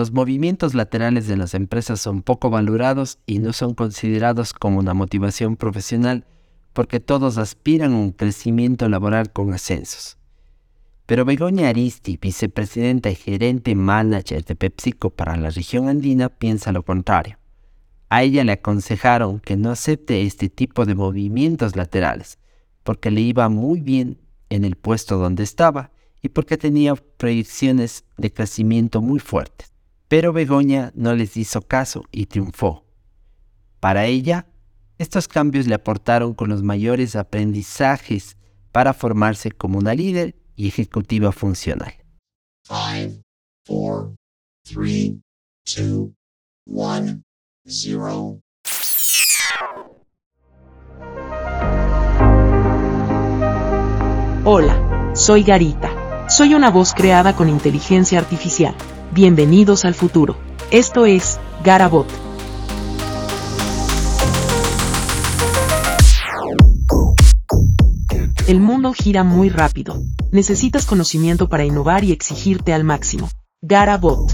Los movimientos laterales de las empresas son poco valorados y no son considerados como una motivación profesional porque todos aspiran a un crecimiento laboral con ascensos. Pero Begoña Aristi, vicepresidenta y gerente manager de PepsiCo para la región andina, piensa lo contrario. A ella le aconsejaron que no acepte este tipo de movimientos laterales, porque le iba muy bien en el puesto donde estaba y porque tenía proyecciones de crecimiento muy fuertes. Pero Begoña no les hizo caso y triunfó. Para ella, estos cambios le aportaron con los mayores aprendizajes para formarse como una líder y ejecutiva funcional. Hola, soy Garita. Soy una voz creada con inteligencia artificial. Bienvenidos al futuro. Esto es Garabot El mundo gira muy rápido. Necesitas conocimiento para innovar y exigirte al máximo. Garabot.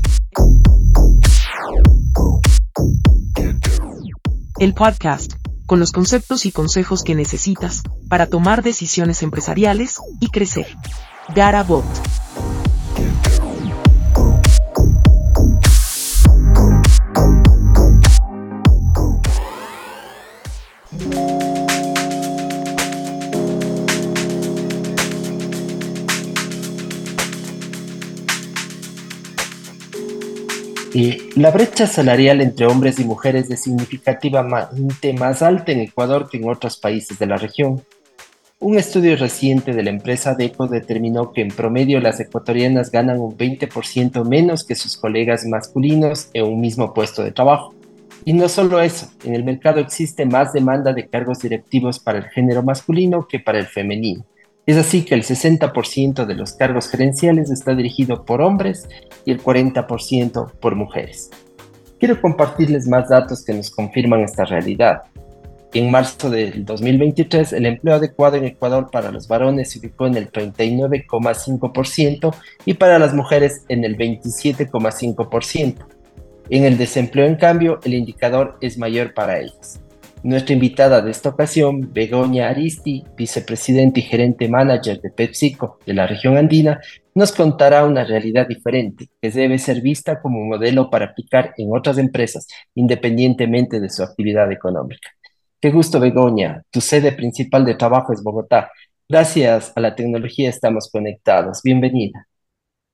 El podcast, con los conceptos y consejos que necesitas para tomar decisiones empresariales y crecer. Garabot. La brecha salarial entre hombres y mujeres es significativamente más alta en Ecuador que en otros países de la región. Un estudio reciente de la empresa DECO determinó que en promedio las ecuatorianas ganan un 20% menos que sus colegas masculinos en un mismo puesto de trabajo. Y no solo eso, en el mercado existe más demanda de cargos directivos para el género masculino que para el femenino. Es así que el 60% de los cargos gerenciales está dirigido por hombres y el 40% por mujeres. Quiero compartirles más datos que nos confirman esta realidad. En marzo del 2023, el empleo adecuado en Ecuador para los varones se ubicó en el 39,5% y para las mujeres en el 27,5%. En el desempleo, en cambio, el indicador es mayor para ellas. Nuestra invitada de esta ocasión, Begoña Aristi, vicepresidente y gerente manager de PepsiCo de la región andina, nos contará una realidad diferente que debe ser vista como un modelo para aplicar en otras empresas, independientemente de su actividad económica. Qué gusto, Begoña. Tu sede principal de trabajo es Bogotá. Gracias a la tecnología estamos conectados. Bienvenida.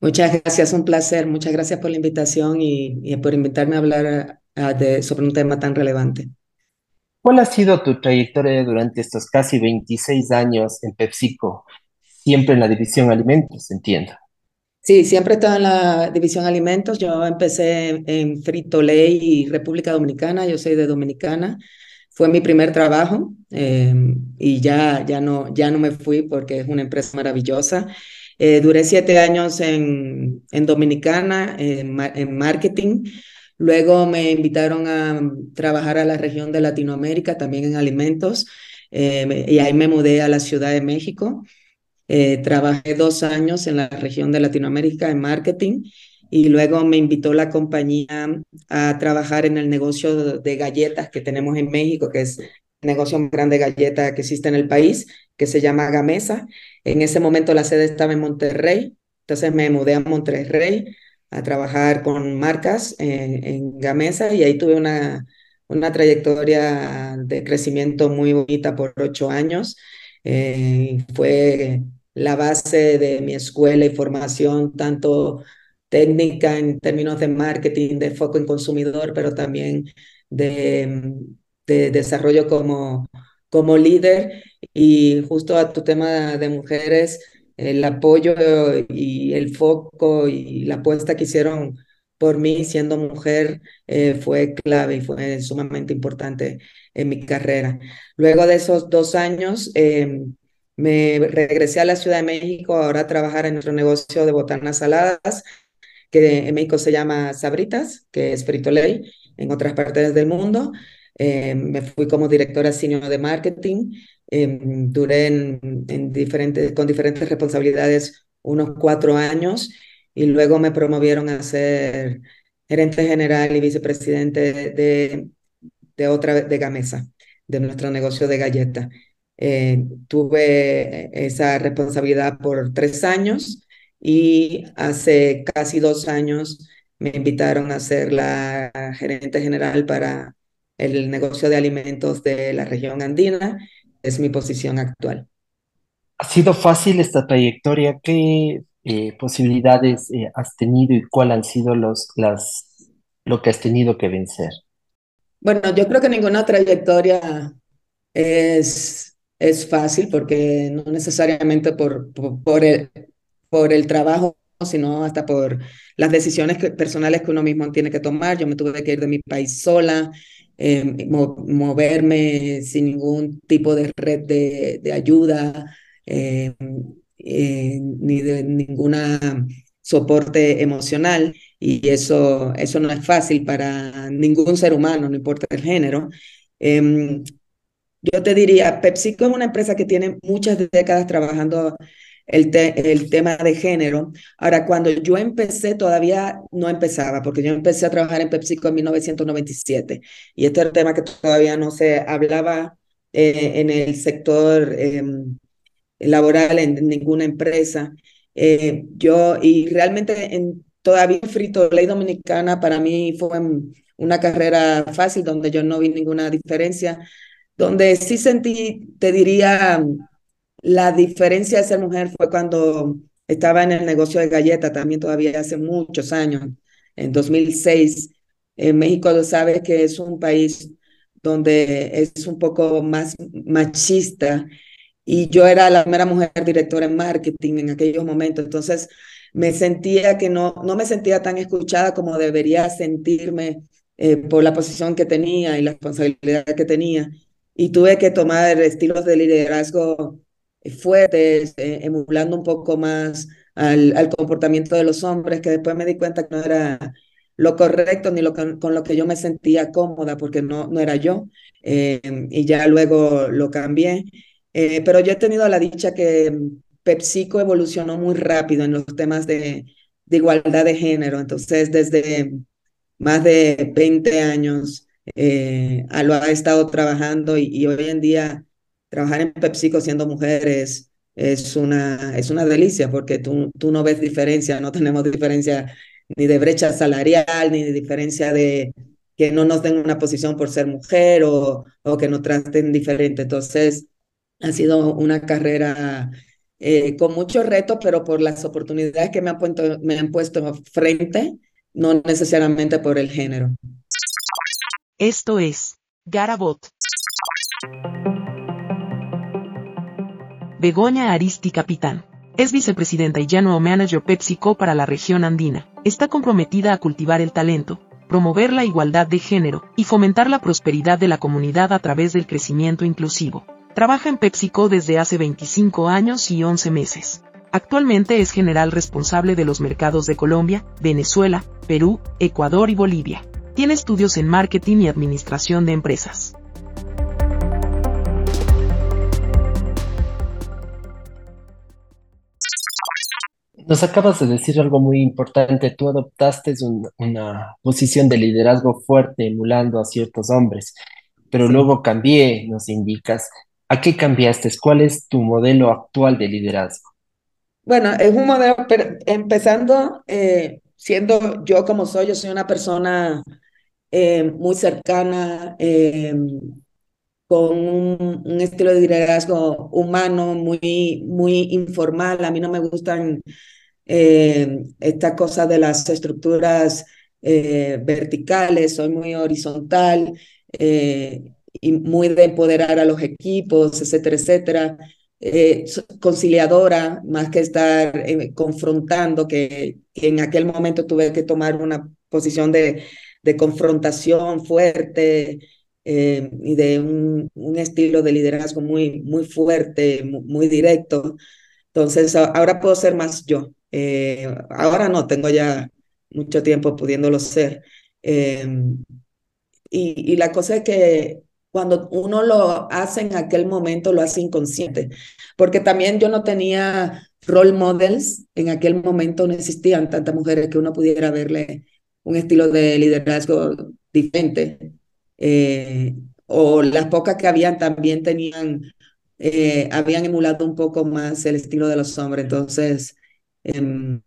Muchas gracias, un placer. Muchas gracias por la invitación y, por invitarme a hablar sobre un tema tan relevante. ¿Cuál ha sido tu trayectoria durante estos casi 26 años en PepsiCo? Siempre en la división alimentos, entiendo. Sí, siempre he estado en la división alimentos. Yo empecé en Frito Lay y República Dominicana. Yo soy de Dominicana. Fue mi primer trabajo em, y ya, ya, no, ya no me fui porque es una empresa maravillosa. Eh, duré siete años en, en Dominicana en marketing. Luego me invitaron a trabajar a la región de Latinoamérica, también en alimentos, eh, y ahí me mudé a la Ciudad de México. Eh, trabajé dos años en la región de Latinoamérica en marketing y luego me invitó la compañía a trabajar en el negocio de galletas que tenemos en México, que es el negocio más grande de galletas que existe en el país, que se llama Gamesa. En ese momento la sede estaba en Monterrey, entonces me mudé a Monterrey a trabajar con marcas en Gamesa y ahí tuve una, una trayectoria de crecimiento muy bonita por ocho años. Eh, fue la base de mi escuela y formación, tanto técnica en términos de marketing, de foco en consumidor, pero también de, de desarrollo como, como líder. Y justo a tu tema de mujeres, el apoyo y el foco y la apuesta que hicieron por mí siendo mujer eh, fue clave y fue sumamente importante en mi carrera. Luego de esos dos años, em, me regresé a la Ciudad de México ahora a trabajar en nuestro negocio de botanas saladas, que en México se llama Sabritas, que es Frito Lay, en otras partes del mundo. Em, me fui como directora senior de marketing Em, duré en, diferentes, con diferentes responsabilidades unos cuatro años y luego me promovieron a ser gerente general y vicepresidente de, de otra de Gamesa, de nuestro negocio de galletas. Eh, tuve esa responsabilidad por tres años y hace casi dos años me invitaron a ser la gerente general para el negocio de alimentos de la región andina. Es mi posición actual. ¿Ha sido fácil esta trayectoria? ¿Qué eh, posibilidades eh, has tenido y cuáles han sido los, las, lo que has tenido que vencer? Bueno, yo creo que ninguna trayectoria es, es fácil porque no necesariamente por, por, el, por el trabajo, sino hasta por las decisiones personales que uno mismo tiene que tomar. Yo me tuve que ir de mi país sola, em, moverme sin ningún tipo de red de, de ayuda, em, eh, ni de ninguna soporte emocional y eso, eso no es fácil para ningún ser humano, no importa el género. Em, yo te diría, PepsiCo es una empresa que tiene muchas décadas trabajando el, el tema de género. Ahora, cuando yo empecé, todavía no empezaba, porque yo empecé a trabajar en PepsiCo en 1997 y este era un tema que todavía no se hablaba eh, en el sector em, laboral en ninguna empresa. Eh, yo, y realmente en, todavía Frito Ley Dominicana para mí fue una carrera fácil donde yo no vi ninguna diferencia, donde sí sentí, te diría, la diferencia de ser mujer fue cuando estaba en el negocio de galletas, también todavía hace muchos años, en 2006. En México, sabes que es un país donde es un poco más machista y yo era la primera mujer directora en marketing en aquellos momentos, entonces me sentía que no, no me sentía tan escuchada como debería sentirme eh, por la posición que tenía y la responsabilidad que tenía. Y tuve que tomar estilos de liderazgo fuertes, eh, emulando un poco más al, comportamiento de los hombres, que después me di cuenta que no era lo correcto ni lo con lo que yo me sentía cómoda, porque no, no era yo. Eh, y ya luego lo cambié. Eh, pero yo he tenido la dicha que PepsiCo evolucionó muy rápido en los temas de, igualdad de género. Entonces, desde más de 20 años eh, lo ha estado trabajando y, hoy en día trabajar en PepsiCo siendo mujer es, es, una, es una delicia porque tú, tú no ves diferencia, no tenemos diferencia ni de brecha salarial, ni de diferencia de que no nos den una posición por ser mujer o, o que nos traten diferente. Entonces, ha sido una carrera eh, con muchos retos, pero por las oportunidades que me han, puesto, me han puesto frente, no necesariamente por el género. Esto es Garabot. Begoña Aristi Capitán. Es vicepresidenta y General Manager PepsiCo para la región andina. Está comprometida a cultivar el talento, promover la igualdad de género y fomentar la prosperidad de la comunidad a través del crecimiento inclusivo. Trabaja en PepsiCo desde hace 25 años y 11 meses. Actualmente es general responsable de los mercados de Colombia, Venezuela, Perú, Ecuador y Bolivia. Tiene estudios en marketing y administración de empresas. Nos acabas de decir algo muy importante. Tú adoptaste una posición de liderazgo fuerte emulando a ciertos hombres, pero luego cambié, nos indicas. ¿A qué cambiaste? ¿Cuál es tu modelo actual de liderazgo? Bueno, es un modelo, empezando eh, siendo yo como soy, yo soy una persona eh, muy cercana, eh, con un, estilo de liderazgo humano, muy, muy informal. A mí no me gustan estas cosas de las estructuras verticales, soy muy horizontal y muy de empoderar a los equipos, etcétera, etcétera. Eh, conciliadora, más que estar eh, confrontando, que, en aquel momento tuve que tomar una posición de, de confrontación fuerte eh, y de un, un, estilo de liderazgo muy, muy fuerte, muy, muy directo. Entonces, ahora puedo ser más yo. ahora no, tengo ya mucho tiempo pudiéndolo ser. Y, y, la cosa es que cuando uno lo hace en aquel momento, lo hace inconsciente, porque también yo no tenía role models, en aquel momento no existían tantas mujeres que uno pudiera verle un estilo de liderazgo diferente. Eh, o las pocas que habían también tenían, eh, habían emulado un poco más el estilo de los hombres. Entonces, em,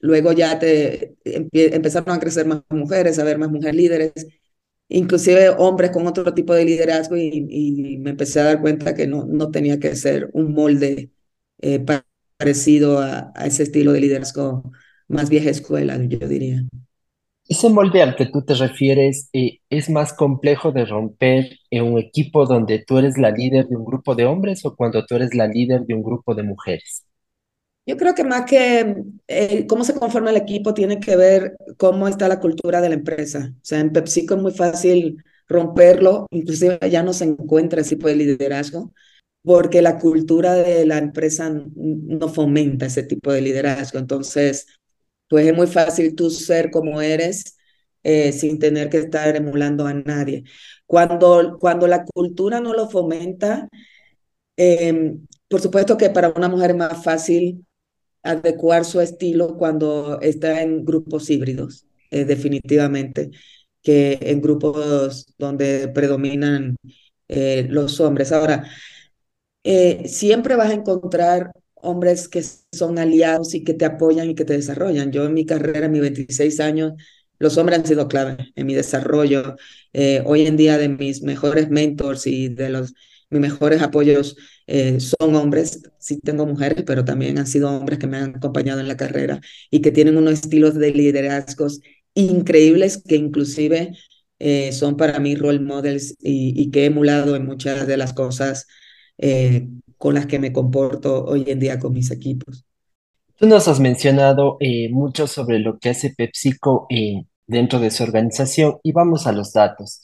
luego ya te empezaron a crecer más mujeres, a ver más mujeres líderes, inclusive hombres con otro tipo de liderazgo y, me empecé a dar cuenta que no, no tenía que ser un molde eh, parecido a, a, ese estilo de liderazgo más vieja escuela, yo diría. Ese molde al que tú te refieres eh, es más complejo de romper en un equipo donde tú eres la líder de un grupo de hombres o cuando tú eres la líder de un grupo de mujeres. Yo creo que más que eh, cómo se conforma el equipo tiene que ver cómo está la cultura de la empresa. O sea, en PepsiCo es muy fácil romperlo, inclusive ya no se encuentra ese tipo de liderazgo, porque la cultura de la empresa no fomenta ese tipo de liderazgo. Entonces, pues es muy fácil tú ser como eres eh, sin tener que estar emulando a nadie. Cuando, cuando la cultura no lo fomenta, em, por supuesto que para una mujer es más fácil adecuar su estilo cuando está en grupos híbridos, eh, definitivamente, que en grupos donde predominan eh, los hombres. Ahora, eh, siempre vas a encontrar hombres que son aliados y que te apoyan y que te desarrollan. Yo en mi carrera, en mis 26 años, los hombres han sido clave en mi desarrollo. hoy en día de mis mejores mentors y de los mis mejores apoyos eh, son hombres, sí tengo mujeres, pero también han sido hombres que me han acompañado en la carrera y que tienen unos estilos de liderazgos increíbles que inclusive eh, son para mí role models y, que he emulado en muchas de las cosas eh, con las que me comporto hoy en día con mis equipos. Tú nos has mencionado mucho sobre lo que hace PepsiCo dentro de su organización y vamos a los datos.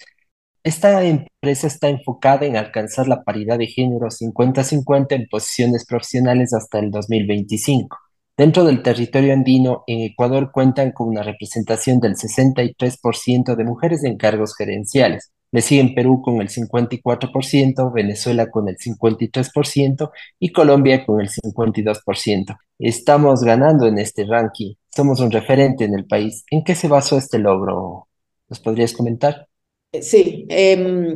Esta empresa está enfocada en alcanzar la paridad de género 50-50 en posiciones profesionales hasta el 2025. Dentro del territorio andino, en Ecuador cuentan con una representación del 63% de mujeres en cargos gerenciales. Le siguen Perú con el 54%, Venezuela con el 53% y Colombia con el 52%. Estamos ganando en este ranking. Somos un referente en el país. ¿En qué se basó este logro? ¿Nos podrías comentar? Sí, em,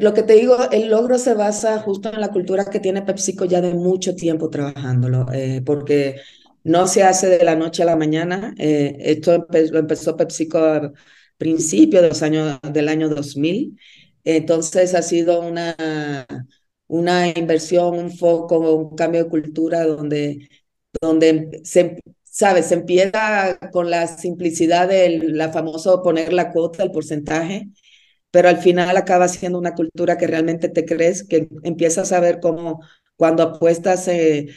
lo que te digo, el logro se basa justo en la cultura que tiene PepsiCo ya de mucho tiempo trabajándolo, eh, porque no se hace de la noche a la mañana. Eh, esto lo empezó PepsiCo principios de los años, del año 2000. Entonces ha sido una, una inversión, un foco, un cambio de cultura donde, donde se, ¿sabes? Se empieza con la simplicidad del la famoso poner la cuota, el porcentaje, pero al final acaba siendo una cultura que realmente te crees, que empiezas a ver cómo cuando apuestas, eh,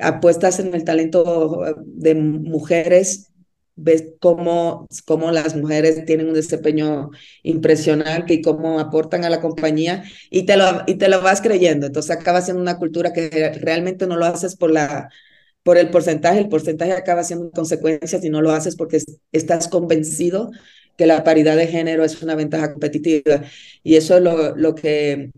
apuestas en el talento de mujeres, ves cómo, cómo las mujeres tienen un desempeño impresionante y cómo aportan a la compañía y te lo, y te lo vas creyendo. Entonces acaba siendo una cultura que realmente no lo haces por la por el porcentaje, el porcentaje acaba siendo consecuencia si no lo haces porque estás convencido que la paridad de género es una ventaja competitiva. Y eso es lo, lo que,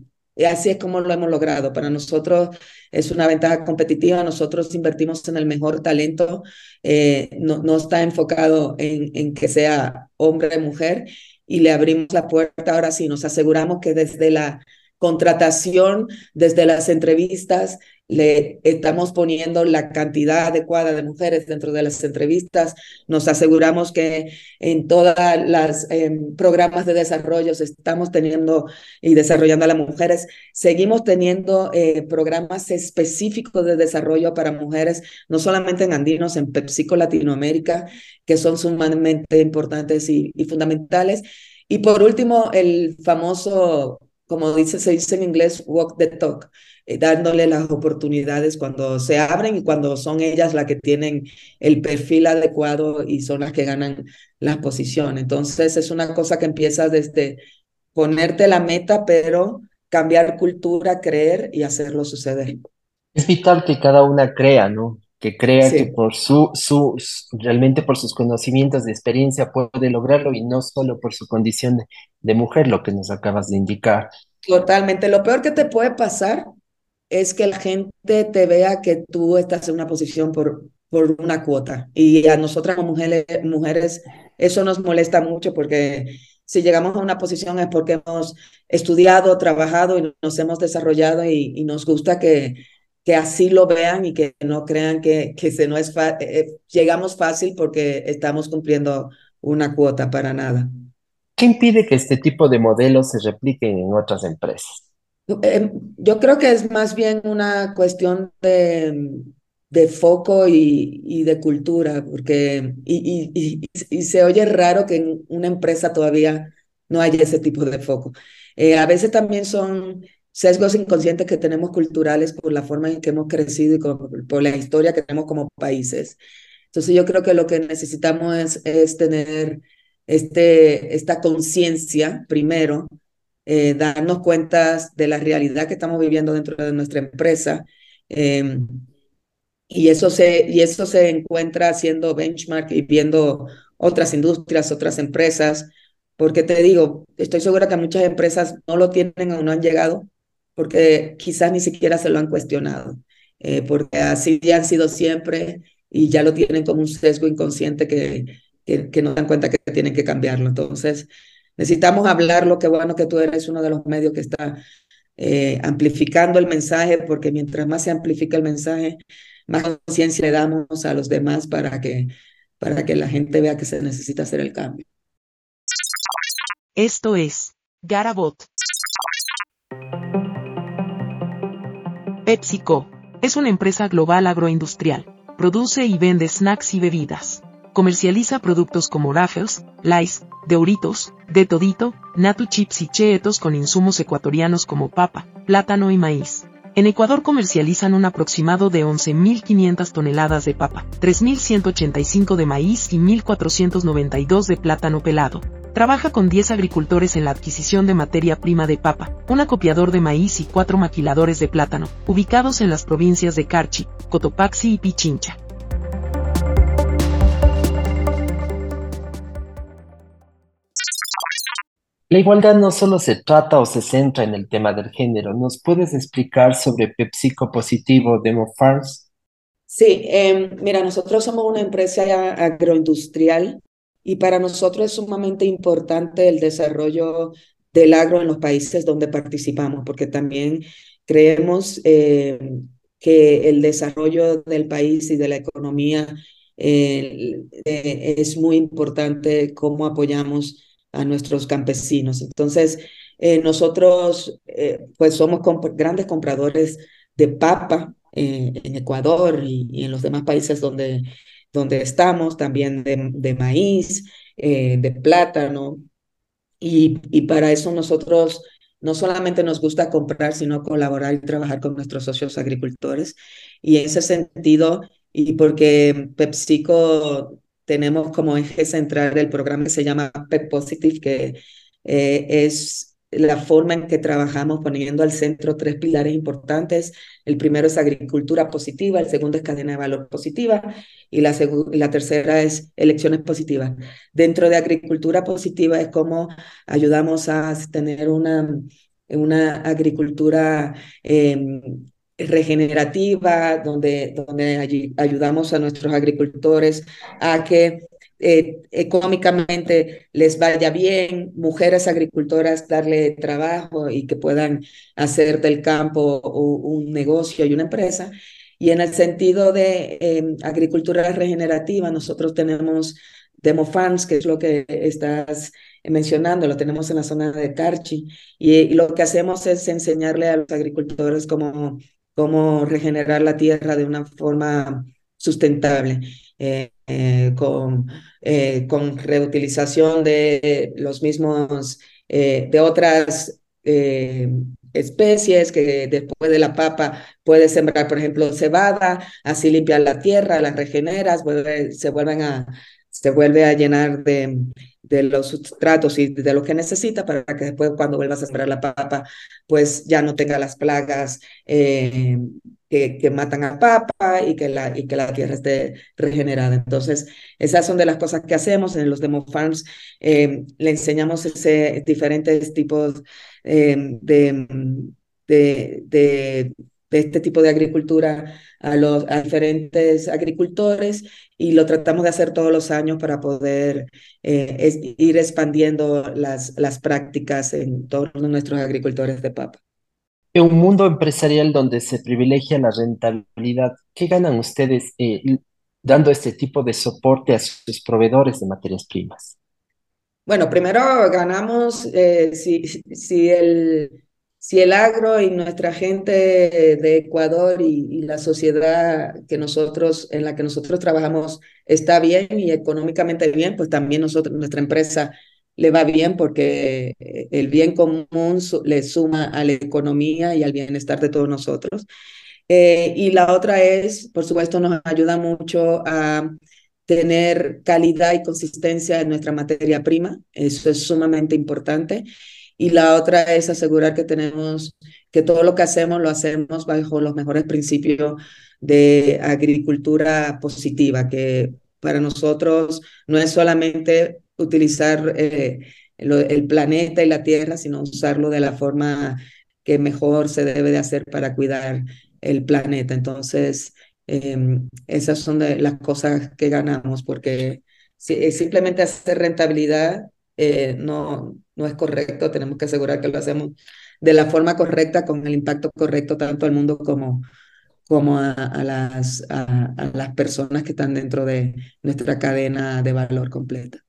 así es como lo hemos logrado. Para nosotros es una ventaja competitiva, nosotros invertimos en el mejor talento, eh, no, no está enfocado en, en que sea hombre o mujer. Y le abrimos la puerta ahora sí, nos aseguramos que desde la contratación, desde las entrevistas, le estamos poniendo la cantidad adecuada de mujeres dentro de las entrevistas, nos aseguramos que en todas las em, programas de desarrollo estamos teniendo y desarrollando a las mujeres, seguimos teniendo eh, programas específicos de desarrollo para mujeres, no solamente en Andinos, en PepsiCo Latinoamérica, que son sumamente importantes y, y fundamentales. Y por último, el famoso como dice, se dice en inglés, walk the talk, eh, dándole las oportunidades cuando se abren y cuando son ellas las que tienen el perfil adecuado y son las que ganan la posición. Entonces es una cosa que empieza desde ponerte la meta, pero cambiar cultura, creer y hacerlo suceder. Es vital que cada una crea, ¿no? que crea que por su, su, realmente por sus conocimientos de experiencia puede lograrlo y no solo por su condición de, mujer, lo que nos acabas de indicar. Totalmente. Lo peor que te puede pasar es que la gente te vea que tú estás en una posición por, por una cuota. Y a nosotras mujeres, mujeres eso nos molesta mucho porque si llegamos a una posición es porque hemos estudiado, trabajado y nos hemos desarrollado y, nos gusta que, que así lo vean y que no crean que, que se no es eh, llegamos fácil porque estamos cumpliendo una cuota para nada. ¿Qué impide que este tipo de modelos se repliquen en otras empresas? Eh, yo creo que es más bien una cuestión de, de foco y, y, de cultura, porque y, y, y, se oye raro que en una empresa todavía no haya ese tipo de foco. Eh, a veces también son sesgos inconscientes que tenemos culturales por la forma en que hemos crecido y por la historia que tenemos como países. Entonces yo creo que lo que necesitamos es, es tener este, esta conciencia primero, eh, darnos cuenta de la realidad que estamos viviendo dentro de nuestra empresa. Eh, y eso, se, y eso se encuentra haciendo benchmark y viendo otras industrias, otras empresas, porque te digo, estoy segura que muchas empresas no lo tienen o no han llegado, porque quizás ni siquiera se lo han cuestionado, eh, porque así han sido siempre y ya lo tienen como un sesgo inconsciente que, que, no dan cuenta que tienen que cambiarlo. Entonces, necesitamos hablarlo, qué bueno que tú eres uno de los medios que está eh, amplificando el mensaje, porque mientras más se amplifica el mensaje, más conciencia le damos a los demás para que, para que la gente vea que se necesita hacer el cambio. Esto es Garabot. PepsiCo es una empresa global agroindustrial. Produce y vende snacks y bebidas Comercializa productos como Raffles, Lays, Deuritos, De Todito, Natu Chips y Cheetos con insumos ecuatorianos como papa, plátano y maíz. En Ecuador comercializan un aproximado de 11.500 toneladas de papa, 3.185 de maíz y 1.492 de plátano pelado. Trabaja con 10 agricultores en la adquisición de materia prima de papa, un acopiador de maíz y 4 maquiladores de plátano, ubicados en las provincias de Carchi, Cotopaxi y Pichincha. La igualdad no solo se trata o se centra en el tema del género. ¿Nos puedes explicar sobre PepsiCo Positivo Demo Farms? Sí, em, mira, nosotros somos una empresa agroindustrial y para nosotros es sumamente importante el desarrollo del agro en los países donde participamos, porque también creemos em, que el desarrollo del país y de la economía eh, eh, es muy importante cómo apoyamos a nuestros campesinos. Entonces, eh, nosotros eh, pues somos grandes compradores de papa eh, en Ecuador y, en los demás países donde, donde estamos, también de, maíz, de plátano. Y, y para eso nosotros no solamente nos gusta comprar, sino colaborar y trabajar con nuestros socios agricultores. Y en ese sentido, y porque PepsiCo tenemos como eje central el programa que se llama PEP Positive, que eh, es la forma en que trabajamos poniendo al centro tres pilares importantes. El primero es agricultura positiva, el segundo es cadena de valor positiva y la, la tercera es elecciones positivas. Dentro de agricultura positiva es como ayudamos a tener una, una agricultura eh, regenerativa, donde, donde ayudamos a nuestros agricultores a que eh, económicamente les vaya bien, mujeres agricultoras darle trabajo y que puedan hacer del campo un negocio y una empresa. Y en el sentido de em, agricultura regenerativa, nosotros tenemos DemoFans, que es lo que estás mencionando, lo tenemos en la zona de Carchi, y, y lo que hacemos es enseñarle a los agricultores cómo cómo regenerar la tierra de una forma sustentable, eh, eh, con, eh, con reutilización de los mismos, de otras especies que después de la papa puedes sembrar, por ejemplo, cebada, así limpiar la tierra, las regeneras, se vuelven a, se vuelve a llenar de, de los sustratos y de lo que necesita para que después cuando vuelvas a sembrar la papa, pues ya no tenga las plagas eh, que, que, matan a papa y que, la, y que la tierra esté regenerada. Entonces, esas son de las cosas que hacemos en los demo farms. Eh, le enseñamos ese, diferentes tipos eh, de, de, de de este tipo de agricultura a los diferentes agricultores y lo tratamos de hacer todos los años para poder eh, ir expandiendo las, las prácticas en todos nuestros agricultores de papa. En un mundo empresarial donde se privilegia la rentabilidad, ¿qué ganan ustedes eh, dando este tipo de soporte a sus proveedores de materias primas? Bueno, primero ganamos eh, si, si el si el agro y nuestra gente de Ecuador y, la sociedad que nosotros, en la que nosotros trabajamos está bien y económicamente bien, pues también nuestra empresa le va bien porque eh, el bien común le suma a la economía y al bienestar de todos nosotros. Eh, y la otra es, por supuesto, nos ayuda mucho a tener calidad y consistencia en nuestra materia prima. Eso es sumamente importante y la otra es asegurar que tenemos, que todo lo que hacemos lo hacemos bajo los mejores principios de agricultura positiva, que para nosotros no es solamente utilizar eh, el, planeta y la tierra, sino usarlo de la forma que mejor se debe de hacer para cuidar el planeta. Entonces, em, esas son las cosas que ganamos, porque si, simplemente hacer rentabilidad eh, no, no es correcto, tenemos que asegurar que lo hacemos de la forma correcta, con el impacto correcto tanto al mundo como, como a, las, a, las personas que están dentro de nuestra cadena de valor completa.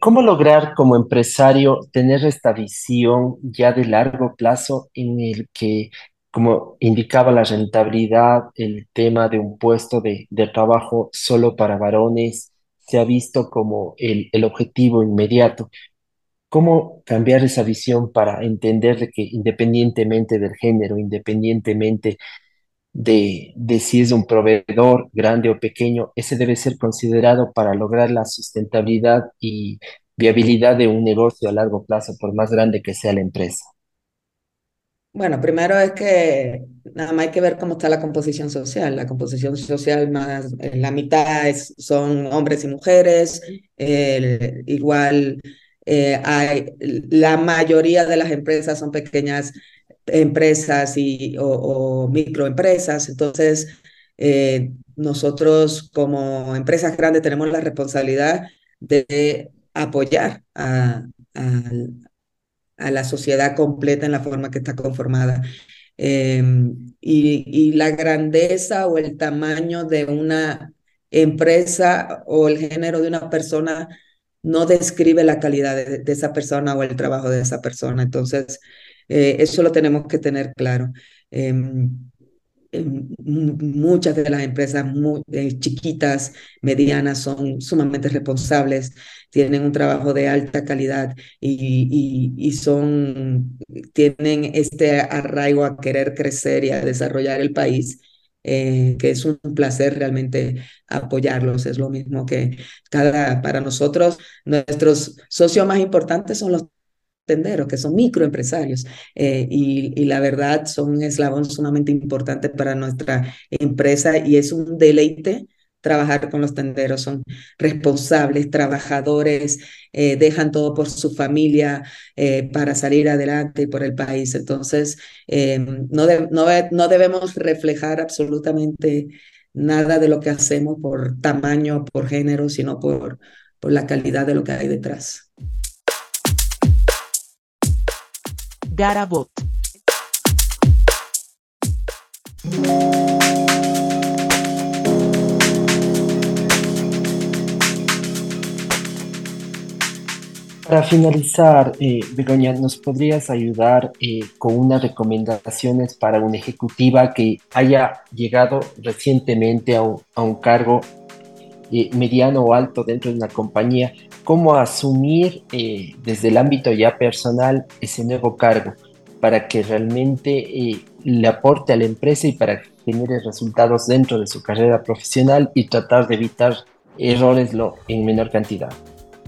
¿Cómo lograr como empresario tener esta visión ya de largo plazo en el que, como indicaba la rentabilidad, el tema de un puesto de, de trabajo solo para varones, se ha visto como el, el objetivo inmediato. ¿Cómo cambiar esa visión para entender de que independientemente del género, independientemente de, de si es un proveedor grande o pequeño, ese debe ser considerado para lograr la sustentabilidad y viabilidad de un negocio a largo plazo, por más grande que sea la empresa? Bueno, primero es que nada más hay que ver cómo está la composición social. La composición social más, eh, la mitad es, son hombres y mujeres, igual eh, la mayoría de las empresas son pequeñas empresas y, o, microempresas, entonces eh, nosotros como empresas grandes tenemos la responsabilidad de apoyar a, a la sociedad completa en la forma que está conformada. Em, y, la grandeza o el tamaño de una empresa o el género de una persona no describe la calidad de, esa persona o el trabajo de esa persona. Entonces, eh, eso lo tenemos que tener claro. Em, muchas de las empresas muy, eh, chiquitas, medianas, son sumamente responsables, tienen un trabajo de alta calidad y, y, son, tienen este arraigo a querer crecer y a desarrollar el país. Eh, que es un placer realmente apoyarlos. Es lo mismo que cada, para nosotros, nuestros socios más importantes son los que son microempresarios, eh, y, la verdad son un eslabón sumamente importante para nuestra empresa y es un deleite trabajar con los tenderos, son responsables, trabajadores, eh, dejan todo por su familia eh, para salir adelante y por el país. Entonces, no, no, no debemos reflejar absolutamente nada de lo que hacemos por tamaño, por género, sino por, por la calidad de lo que hay detrás. Garabot. Para finalizar, eh, Begoña, ¿nos podrías ayudar eh, con unas recomendaciones para una ejecutiva que haya llegado recientemente a un, cargo eh, mediano o alto dentro de una compañía cómo asumir desde el ámbito ya personal ese nuevo cargo para que realmente le aporte a la empresa y para que resultados dentro de su carrera profesional y tratar de evitar errores lo, en menor cantidad.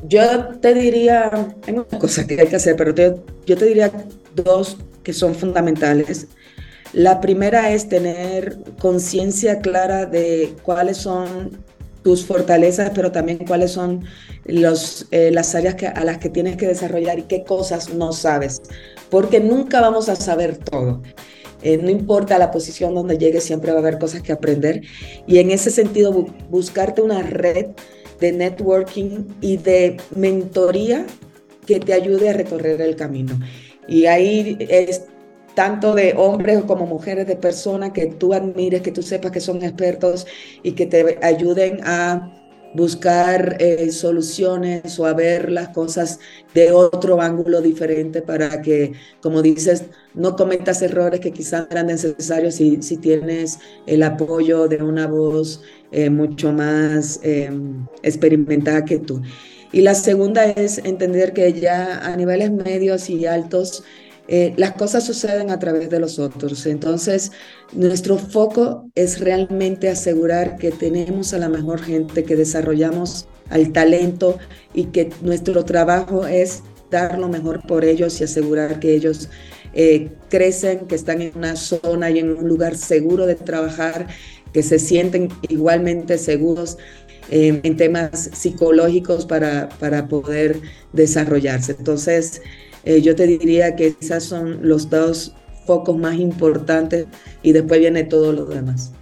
Yo te diría, hay una cosa que hay que hacer, pero yo te diría dos que son fundamentales. La primera es tener conciencia clara de cuáles son tus fortalezas, pero también cuáles son los, eh, las áreas a las que tienes que desarrollar y qué cosas no sabes, porque nunca vamos a saber todo. eh, no importa la posición donde llegues, siempre va a haber cosas que aprender. Y en ese sentido, buscarte una red de networking y de mentoría que te ayude a recorrer el camino. Y ahí es tanto de hombres como mujeres, de personas que tú admires, que tú sepas que son expertos y que te ayuden a buscar eh, soluciones o a ver las cosas de otro ángulo diferente para que, como dices, no cometas errores que quizás eran necesarios si, si tienes el apoyo de una voz eh, mucho más em, experimentada que tú. Y la segunda es entender que ya a niveles medios y altos eh, las cosas suceden a través de los otros. Entonces, nuestro foco es realmente asegurar que tenemos a la mejor gente, que desarrollamos al talento y que nuestro trabajo es dar lo mejor por ellos y asegurar que ellos eh, crecen, que están en una zona y en un lugar seguro de trabajar, que se sienten igualmente seguros eh, en temas psicológicos para, para poder desarrollarse. Entonces, eh, yo te diría que esos son los dos focos más importantes y después viene todo lo demás.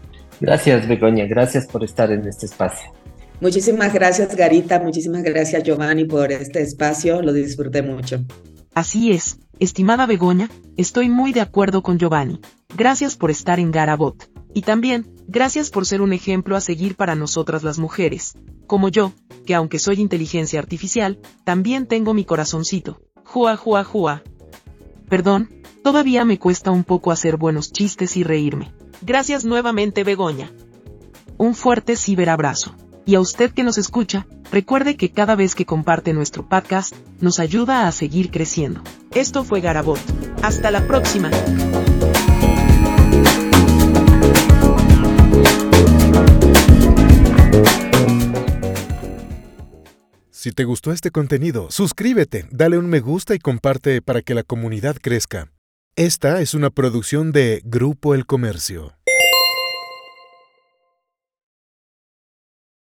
Gracias, Begoña. Gracias por estar en este espacio. Muchísimas gracias, Garita. Muchísimas gracias, Giovanni, por este espacio. Lo disfruté mucho. Así es, estimada Begoña, estoy muy de acuerdo con Giovanni. Gracias por estar en Garabot. Y también, gracias por ser un ejemplo a seguir para nosotras las mujeres. Como yo, que aunque soy inteligencia artificial, también tengo mi corazoncito. Jua, jua, jua. Perdón, todavía me cuesta un poco hacer buenos chistes y reírme. Gracias nuevamente, Begoña. Un fuerte ciberabrazo. Y a usted que nos escucha, recuerde que cada vez que comparte nuestro podcast, nos ayuda a seguir creciendo. Esto fue Garabot. Hasta la próxima. Si te gustó este contenido, suscríbete, dale un me gusta y comparte para que la comunidad crezca. Esta es una producción de Grupo El Comercio.